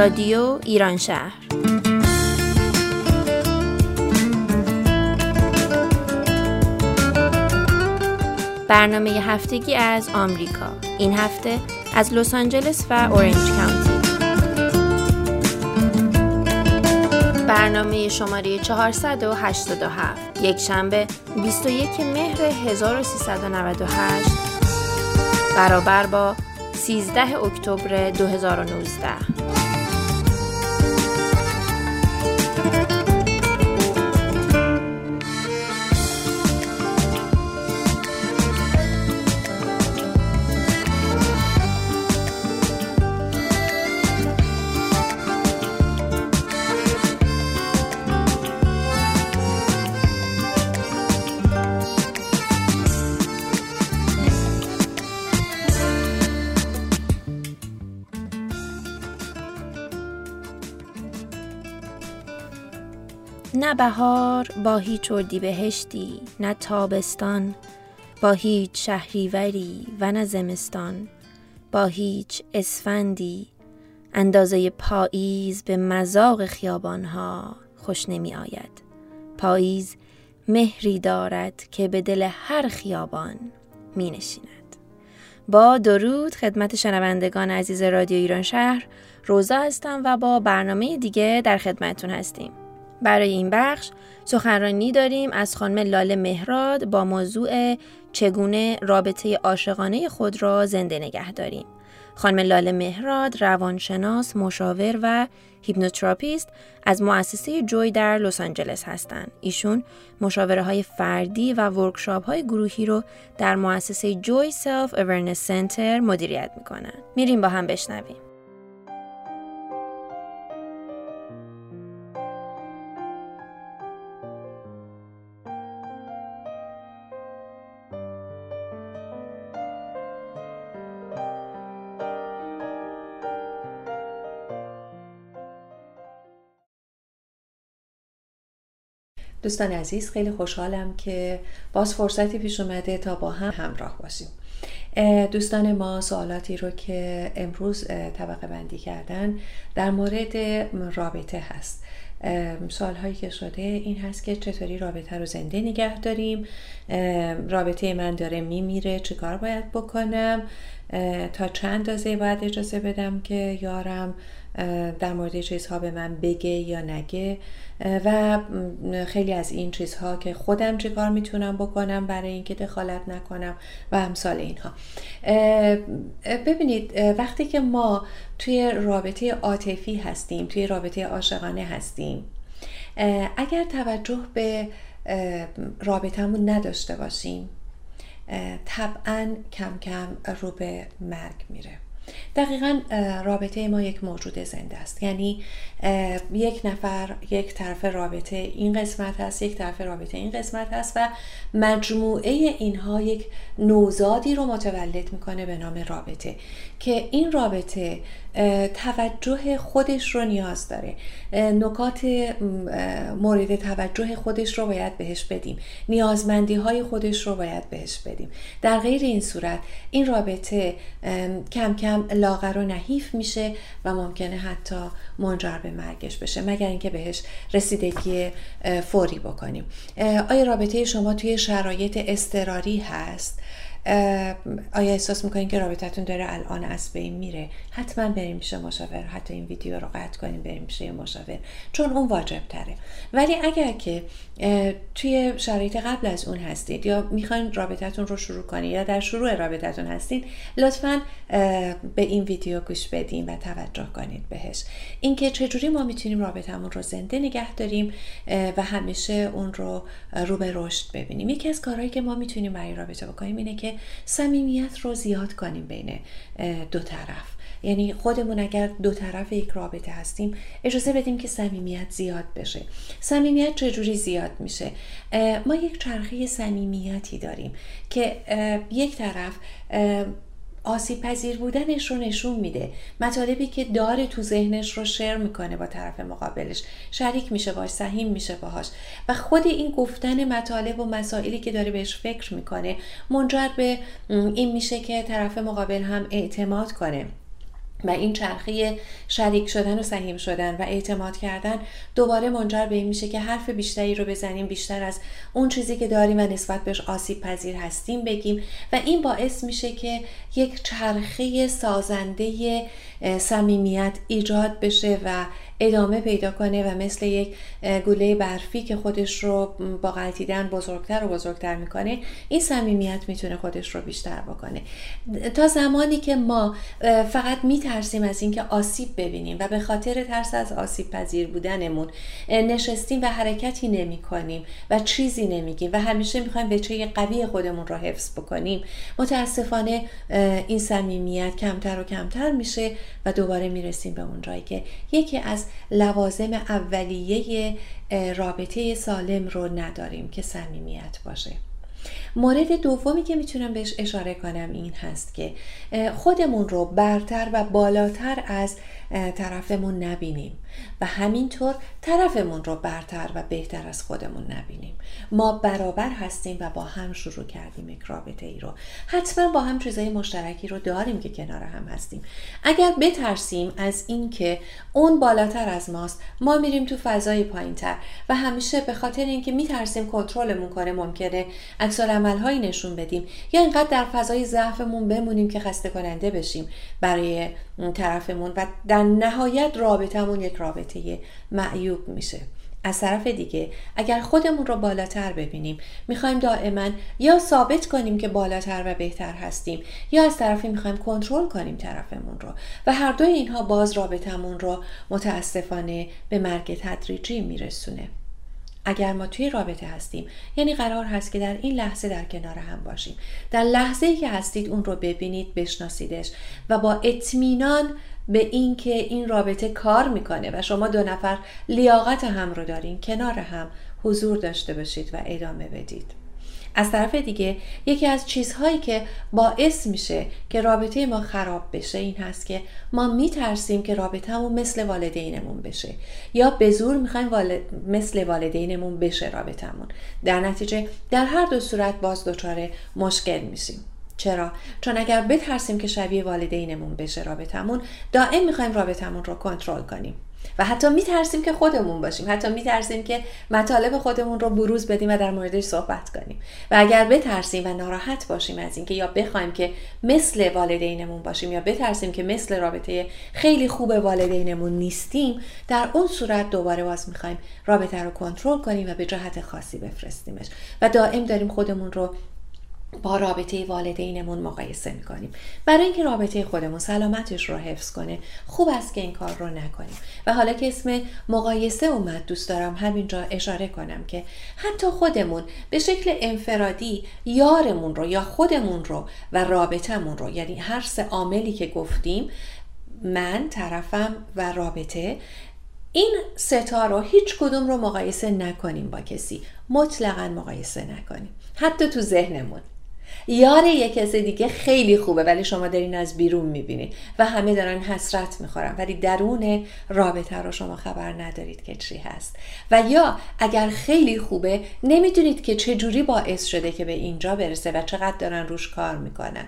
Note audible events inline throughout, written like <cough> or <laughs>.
رادیو ایران شهر. برنامه هفتگی از آمریکا. این هفته از لس آنجلس و اورنج کانتی برنامه شماره 487 یک شنبه 21 مهر 1398 برابر با 13 اکتبر 2019 نه بهار با هیچ اردی بهشتی نه تابستان با هیچ شهریوری و نه زمستان با هیچ اسفندی اندازه پاییز به مذاق خیابانها خوش نمی آید پاییز مهری دارد که به دل هر خیابان می نشیند با درود خدمت شنوندگان عزیز رادیو ایران شهر روزا هستم و با برنامه دیگه در خدمتون هستیم. برای این بخش سخنرانی داریم از خانم لاله مهراد با موضوع چگونه رابطه عاشقانه خود را زنده نگه داریم. خانم لاله مهراد روانشناس، مشاور و hypnotherapist از مؤسسه Joy در لس آنجلس هستند. ایشون مشاوره های فردی و workshop های گروهی رو در مؤسسه Joy Self Awareness Center مدیریت می‌کنن. میریم با هم بشنویم. دوستان عزیز خیلی خوشحالم که باز فرصتی پیش اومده تا با هم همراه باشیم. دوستان ما سوالاتی رو که امروز طبقه بندی کردن در مورد رابطه هست. سوال هایی که شده این هست که چطوری رابطه رو زنده نگه داریم؟ رابطه من داره میمیره چیکار باید بکنم؟ تا چند اندازه باید اجازه بدم که یارم در مورد چیزها به من بگه یا نگه. و خیلی از این چیزها که خودم چه کار می‌تونم بکنم برای اینکه دخالت نکنم و امثال اینها. ببینید وقتی که ما توی رابطه عاطفی هستیم توی رابطه عاشقانه هستیم اگر توجه به رابطمون نداشته باشیم طبعا کم کم رو به مرگ میره. دقیقا رابطه ما یک موجود زنده است. یعنی یک نفر یک طرف رابطه این قسمت هست یک طرف رابطه این قسمت هست و مجموعه اینها یک نوزادی رو متولد می‌کنه به نام رابطه. که این رابطه توجه خودش رو نیاز داره. نکات مورد توجه خودش رو باید بهش بدیم. نیازمندی های خودش رو باید بهش بدیم. در غیر این صورت این رابطه کم کم لاغر و نحیف میشه و ممکنه حتی منجر به مرگش بشه مگر اینکه بهش رسیدگی فوری بکنیم. آیا رابطه شما توی شرایط استراری هست؟ آیا احساس می‌کنین که رابطتون داره الان از بین میره؟ حتما بریم پیش مشاور حتی این ویدیو رو قطع کنیم بریم پیش مشاور چون اون واجب تره ولی اگر که توی شرایط قبل از اون هستید یا می‌خواین رابطتون رو شروع کنید یا در شروع رابطتون هستید لطفا به این ویدیو گوش بدین و توجه کنید بهش. اینکه چجوری ما می‌تونیم رابطمون رو زنده نگه داریم و همیشه اون رو رو به رشد ببینیم. یکی از کارهایی که ما می‌تونیم برای رابطه بکنیم اینه که صمیمیت رو زیاد کنیم بین دو طرف. یعنی خودمون اگر دو طرف یک رابطه هستیم اجازه بدیم که صمیمیت زیاد بشه. صمیمیت چجوری زیاد میشه؟ ما یک چرخه صمیمیتی داریم که یک طرف آسیب پذیر بودنش رو نشون میده. مطالبی که داره تو ذهنش رو شیر می‌کنه با طرف مقابلش. شریک میشه باش سهیم میشه باهاش. و خود این گفتن مطالب و مسائلی که داره بهش فکر می‌کنه منجر به این میشه که طرف مقابل هم اعتماد کنه. و این چرخه شریک شدن و سهیم شدن و اعتماد کردن دوباره منجر به این میشه که حرف بیشتری رو بزنیم بیشتر از اون چیزی که داریم و نسبت بهش آسیب پذیر هستیم بگیم. و این باعث میشه که یک چرخه سازنده صمیمیت ایجاد بشه و ادامه پیدا کنه و مثل یک گوله برفی که خودش رو با غلطیدن بزرگتر و بزرگتر می‌کنه این صمیمیت می‌تونه خودش رو بیشتر بکنه. تا زمانی که ما فقط میترسیم از اینکه آسیب ببینیم و به خاطر ترس از آسیب پذیر بودنمون نشستیم و حرکتی نمی کنیم و چیزی نمیگیم و همیشه می‌خوایم بچه قوی خودمون رو حفظ بکنیم متاسفانه این صمیمیت کمتر و کمتر میشه و دوباره می‌رسیم به اون جایی که یکی از لوازم اولیه رابطه سالم رو نداریم که صمیمیت باشه. مورد دومی که می‌تونم بهش اشاره کنم این هست که خودمون رو برتر و بالاتر از طرفمون نبینیم و همینطور طرفمون رو برتر و بهتر از خودمون نبینیم. ما برابر هستیم و با هم شروع کردیم یک رابطه ای رو. حتما با هم چیزای مشترکی رو داریم که کنار هم هستیم. اگر بترسیم از اینکه اون بالاتر از ماست ما میریم تو فضای پایینتر و همیشه به خاطر اینکه میترسیم کنترلمون کنه ممکنه عکس عملهایی نشون بدیم یا اینقدر در فضای ضعفمون بمونیم که خسته کننده بشیم برای طرفمون و در نهایت رابطمون یک رابطه معیوب میشه. از طرف دیگه اگر خودمون رو بالاتر ببینیم می‌خوایم دائما یا ثابت کنیم که بالاتر و بهتر هستیم یا از طرفی می‌خوایم کنترل کنیم طرفمون رو و هر دوی اینها باز رابطمون رو متاسفانه به مرگ تدریجی میرسونه. اگر ما توی رابطه هستیم یعنی قرار هست که در این لحظه در کنار هم باشیم. در لحظه ای که هستید اون رو ببینید بشناسیدش و با اطمینان به اینکه این رابطه کار می‌کنه و شما دو نفر لیاقت هم رو دارین کنار هم حضور داشته باشید و ادامه بدید. از طرف دیگه یکی از چیزهایی که باعث میشه که رابطه ما خراب بشه این هست که ما میترسیم که رابطهمون مثل والدینمون بشه یا به زور می‌خوایم مثل والدینمون بشه رابطمون در نتیجه در هر دو صورت باز دچار مشکل میشیم. چرا؟ چون اگر بترسیم که شبیه والدینمون بشه رابطمون دائم می‌خوایم رابطمون رو کنترل کنیم. و حتی میترسیم که خودمون باشیم. حتی میترسیم که مطالب خودمون رو بروز بدیم و در موردش صحبت کنیم. و اگر بترسیم و ناراحت باشیم از اینکه یا بخوایم که مثل والدینمون باشیم یا بترسیم که مثل رابطه خیلی خوب والدینمون نیستیم در اون صورت دوباره باز می‌خوایم رابطه رو کنترل کنیم و به جهت خاصی بفرستیمش. و دائم داریم خودمون رو با رابطه والدینمون مقایسه می‌کنیم. برای اینکه رابطه خودمون سلامتش رو حفظ کنه خوب است که این کار رو نکنیم. و حالا که اسم مقایسه اومد دوست دارم همینجا اشاره کنم که حتی خودمون به شکل انفرادی یارمون رو یا خودمون رو و رابطمون رو یعنی هر سه عاملی که گفتیم من طرفم و رابطه این ستا رو هیچ کدوم رو مقایسه نکنیم با کسی. مطلقا مقایسه نکنیم. حتی تو ذهنمون. یار یک کس دیگه خیلی خوبه ولی شما دارین از بیرون می‌بینید و همه دارن حسرت می‌خورن. ولی درون رابطه رو شما خبر ندارید که چی هست. و یا اگر خیلی خوبه نمی‌دونید که چه جوری باعث شده که به اینجا برسه و چقدر دارن روش کار می‌کنن.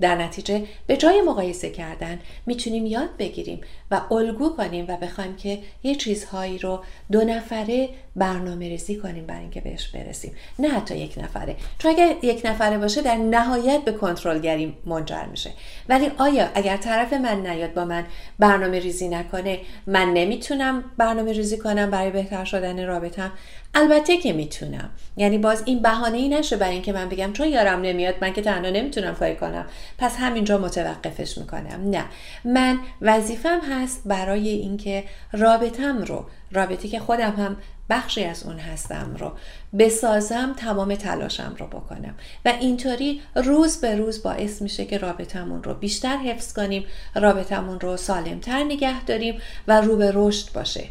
در نتیجه به جای مقایسه کردن می‌تونیم یاد بگیریم و الگو کنیم و بخوایم که یه چیزهایی رو دو نفره برنامه ریزی کنیم برای اینکه بهش برسیم. نه حتی یک نفره. چون اگر یک نفره باشه در نهایت به کنترلگری منجر میشه. ولی آیا اگر طرف من نیاد با من برنامه ریزی نکنه من نمی‌تونم برنامه ریزی کنم برای بهتر شدن رابطم؟ البته که می‌تونم. یعنی باز این بهانه ای نشه برای اینکه من بگم چون یارم نمیاد من که تنها نمی‌تونم کاری کنم. پس همینجا متوقفش می‌کنم. نه. من وظیفم هست برای اینکه رابطم رو رابطی که خودم هم بخشی از اون هستم رو بسازم تمام تلاشم رو بکنم. و اینطوری روز به روز باعث میشه که رابطمون رو بیشتر حفظ کنیم رابطمون رو سالمتر نگه داریم و رو به رشد باشه.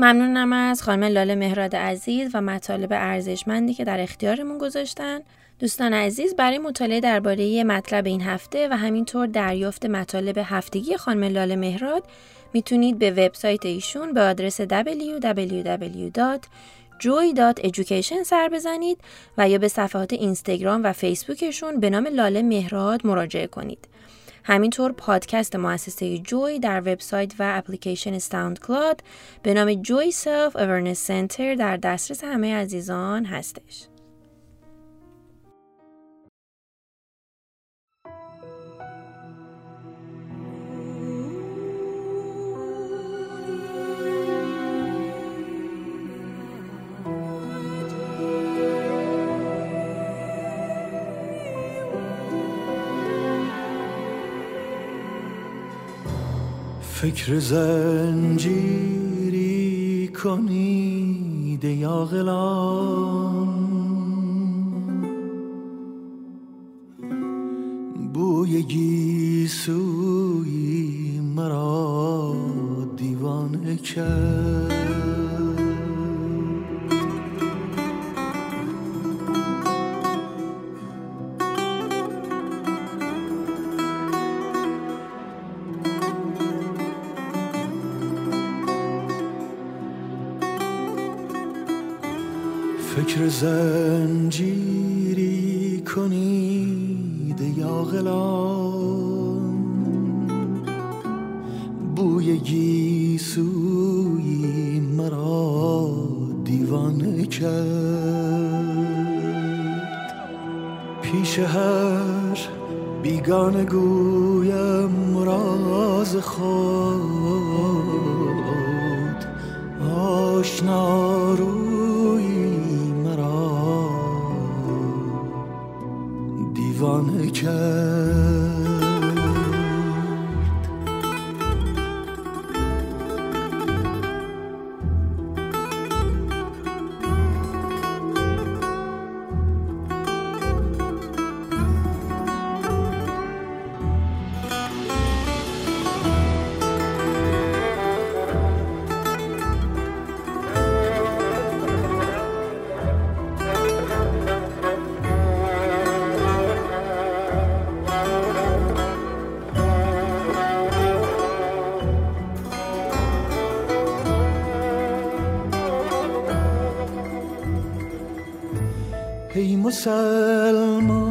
ممنونم از خانم لاله مهراد عزیز و مطالب ارزشمندی که در اختیارمون گذاشتن. دوستان عزیز برای مطالعه درباره مطلب این هفته و همینطور دریافت مطالب هفتگی خانم لاله مهراد می‌تونید به وبسایت ایشون به آدرس www. joy.education سر بزنید و یا به صفحات اینستاگرام و فیسبوکشون به نام لاله مهراد مراجعه کنید. همینطور پادکست مؤسسه Joy در وبسایت و اپلیکیشن SoundCloud به نام Joy Self Awareness Center در دسترس همه عزیزان هستش. فکر زنجیری کنید یا غلام بوی گیسوی مرا دیوانه کرد. فکر زنجیری کنید یا غلام. بوی گیسوی مرا دیوانه کرد. پیش هر بیگانه دیوانه ای مسلمانان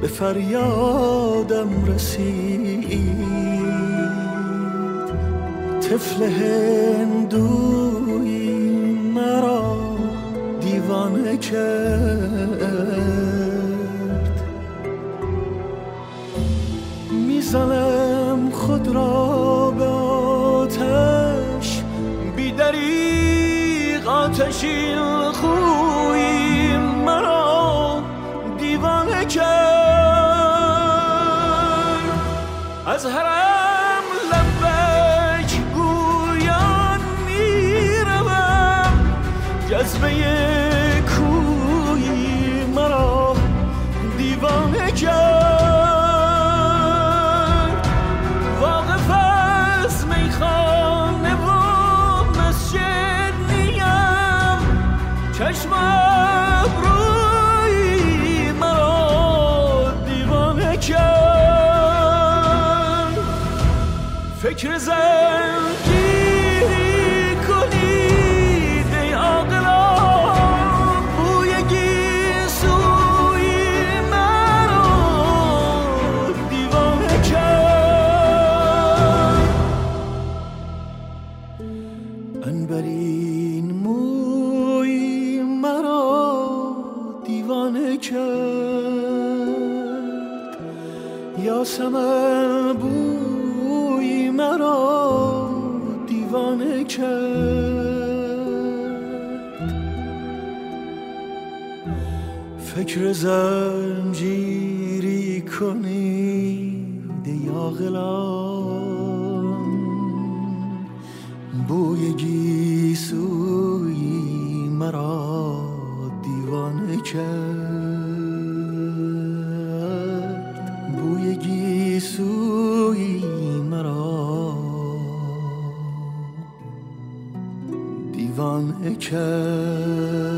به فریادم رسید. طفل هندوی مرا دیوانه کرد. می‌زنم خود را به آتش بیدریق آتشی حرم لبک گویان می‌روم. جذبه بوی گیسوی مرا دیوانه کرد. بوی گیسوی مرا دیوانه کرد.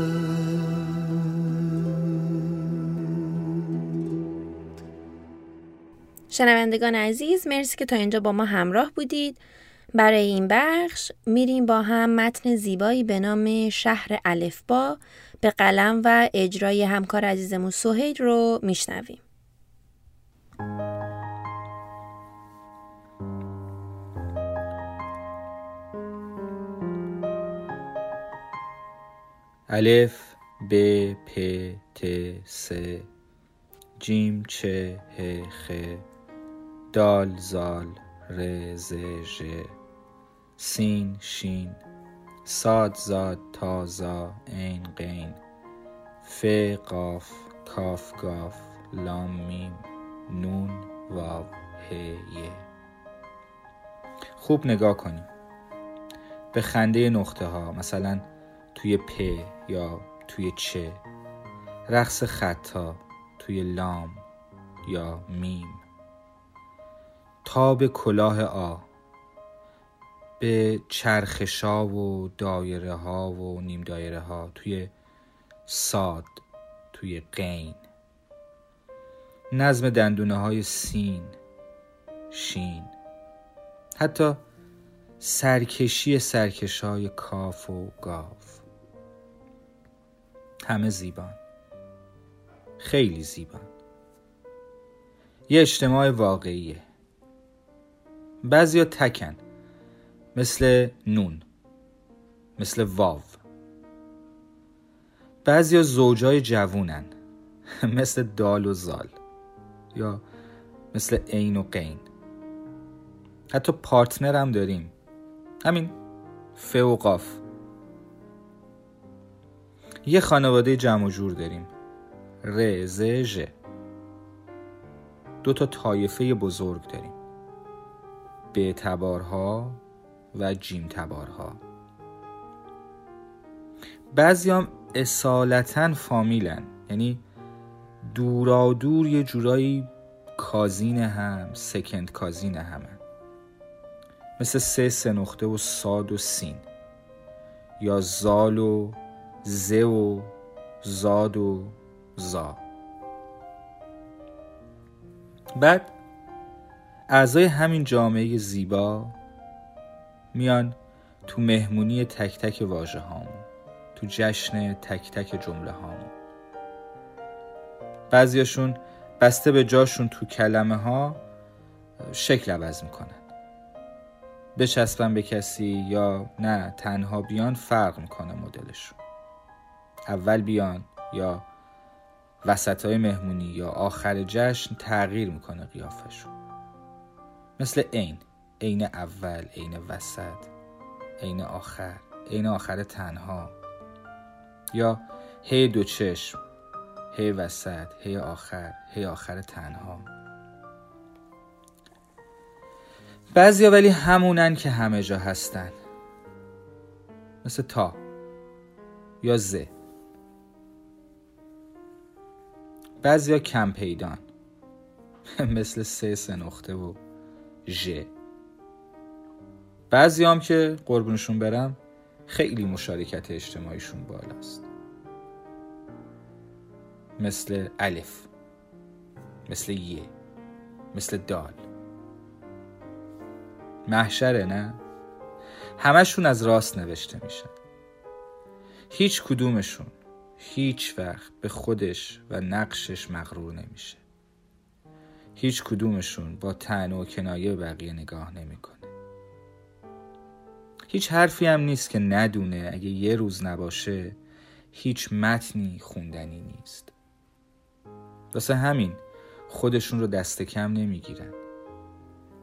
شنوندگان عزیز مرسی که تا اینجا با ما همراه بودید. برای این بخش میریم با هم متن زیبایی به نام شهر الفبا به قلم و اجرای همکار عزیزمون سهیل رو میشنویم. الف ب پ ت س جیم چه ه خ دال ذال ر ز ژ سین شین صاد ضاد طا ظا عین غین ف قاف کاف گاف لام میم نون واو ه ی. خوب نگاه کنیم به خنده نقطه ها مثلا توی پ یا توی چه رقص خط‌ها توی لام یا میم. تاب کلاه آ به چرخشا و دایره ها و نیم دایره ها توی ساد توی قین. نظم دندونه های سین شین. حتی سرکشی سرکش های کاف و گاف. همه زیبان. خیلی زیبان. یه اجتماع واقعیه. بعضیا تکن. مثل نون مثل واو. بعضیا زوجای جوونن <laughs> مثل دال و زال یا مثل عین و قین. حتی پارتنر هم داریم. همین ف و قاف. یه خانواده جمع و جور داریم. ر ز ژ. دو تا طایفه بزرگ داریم. به تبارها و جیم تبارها بعضی هم اصالتا فامیلن یعنی دورا دور یه جورایی کازین هم سکند کازین همه مثل سه سه نقطه و ساد و سین. یا زال و ز و زاد و زا. بعد اعضای همین جامعه زیبا میان تو مهمونی تک تک واژه هامون تو جشن تک تک جمله هامون. بعضیاشون بسته به جاشون تو کلمه ها شکل عوض می‌کنن. بچسبن به کسی یا نه تنها بیان فرق می‌کنه مدلشون. اول بیان یا وسط های مهمونی یا آخر جشن تغییر می‌کنه قیافشون مثل عین. عین اول عین وسط عین آخر عین آخر تنها. یا هی دو چشم هی وسط هی آخر هی آخر تنها. بعضیا ولی همونن که همه جا هستن. مثل تا یا ز. بعضیا کم پیدان. <laughs> مثل سه سه نقطه و ژ. بعضی هم که قربونشون برم خیلی مشارکت اجتماعیشون بالاست. مثل الف مثل یه مثل دال. محشره نه؟ همشون از راست نوشته میشن. هیچ کدومشون هیچ وقت به خودش و نقشش مغرور نمیشه. هیچ کدومشون با تن و کنایه بقیه نگاه نمی‌کنه هیچ حرفی هم نیست که ندونه اگه یه روز نباشه هیچ متنی خوندنی نیست. واسه همین خودشون رو دست کم نمی‌گیرن.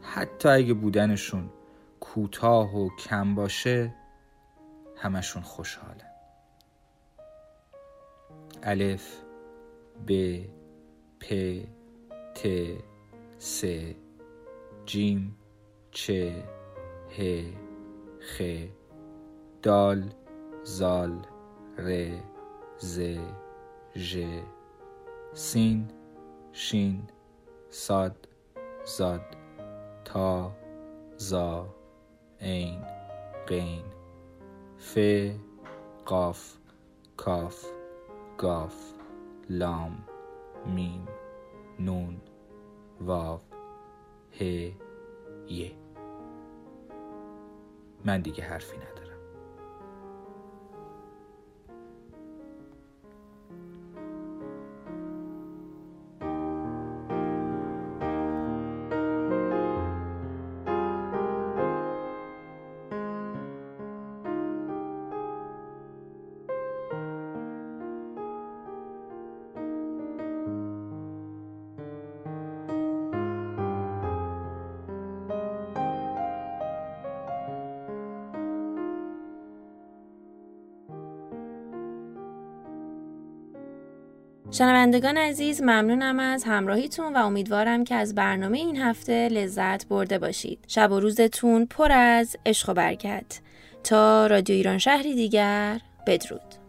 حتی اگه بودنشون کوتاه و کم باشه همشون خوشحالن. الف ب پ ت س جیم چه ه خ دال زال ر ز ژ. سین شین ساد زاد تا زا عین قین. ف قاف کاف گاف لام میم نون واو ه ی. من دیگه حرفی ندارم. شنوندگان عزیز ممنونم از همراهیتون و امیدوارم که از برنامه این هفته لذت برده باشید. شب و روزتون پر از عشق و برکت. تا رادیو ایران شهری دیگر بدرود.